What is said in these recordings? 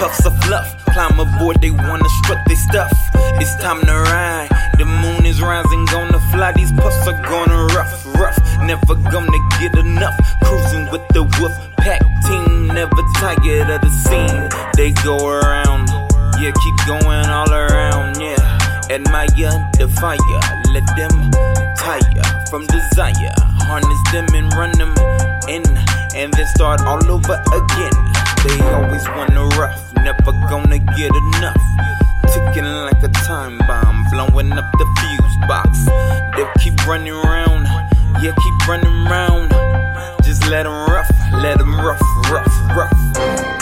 Puffs of fluff. Climb aboard, they wanna strut their stuff. It's time to ride. The moon is rising, gonna fly. These puffs are gonna ruff, ruff. Never gonna get enough. Cruising with the wolf pack team. Never tired of the scene. They go around. Yeah, keep going all around. Yeah. Admire the fire. Let them tire from desire. Harness them and run them in. And then start all over again. They always wanna ruff. Never gonna get enough. Ticking like a time bomb, blowing up the fuse box. They'll keep running around, yeah, keep running around. Just let them ruff, let them ruff, ruff, ruff.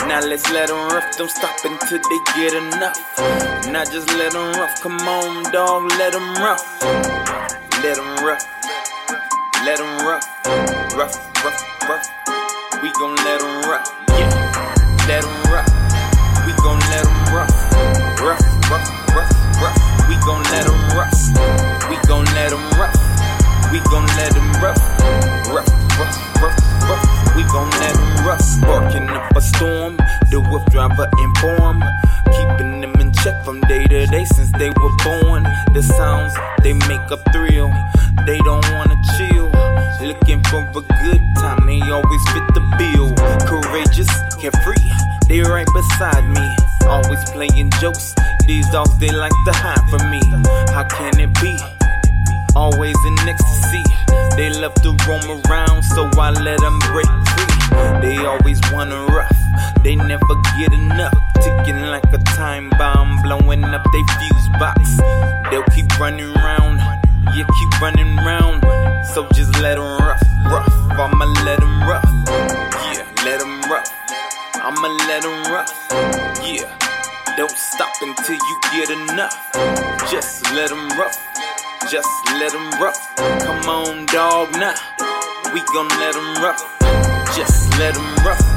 Now let's let them ruff, don't stop until they get enough. Now just let them ruff, come on, dog, let them ruff. Let them ruff, let them ruff, ruff, ruff, ruff. We gon' let them ruff, The wolf driver inform. Keeping them in check from day to day since they were born. The sounds they make a thrill. They don't wanna chill. Looking for a good time, they always fit the bill. Courageous, carefree, they right beside me. Always playing jokes. These dogs they like to hide from me. How can it be? Always in ecstasy. They love to roam around, so I let them break free. They always wanna ruff, they never get enough. Ticking like a time bomb, blowing up they fuse box. They'll keep running round, yeah, keep running round. So just let them ruff, ruff. I'ma let them ruff, yeah, let them ruff. I'ma let them ruff, yeah. Don't stop until you get enough. Just let them ruff. Just let them ruff. Come on, dog, now. We gon' let them ruff. Just let them ruff.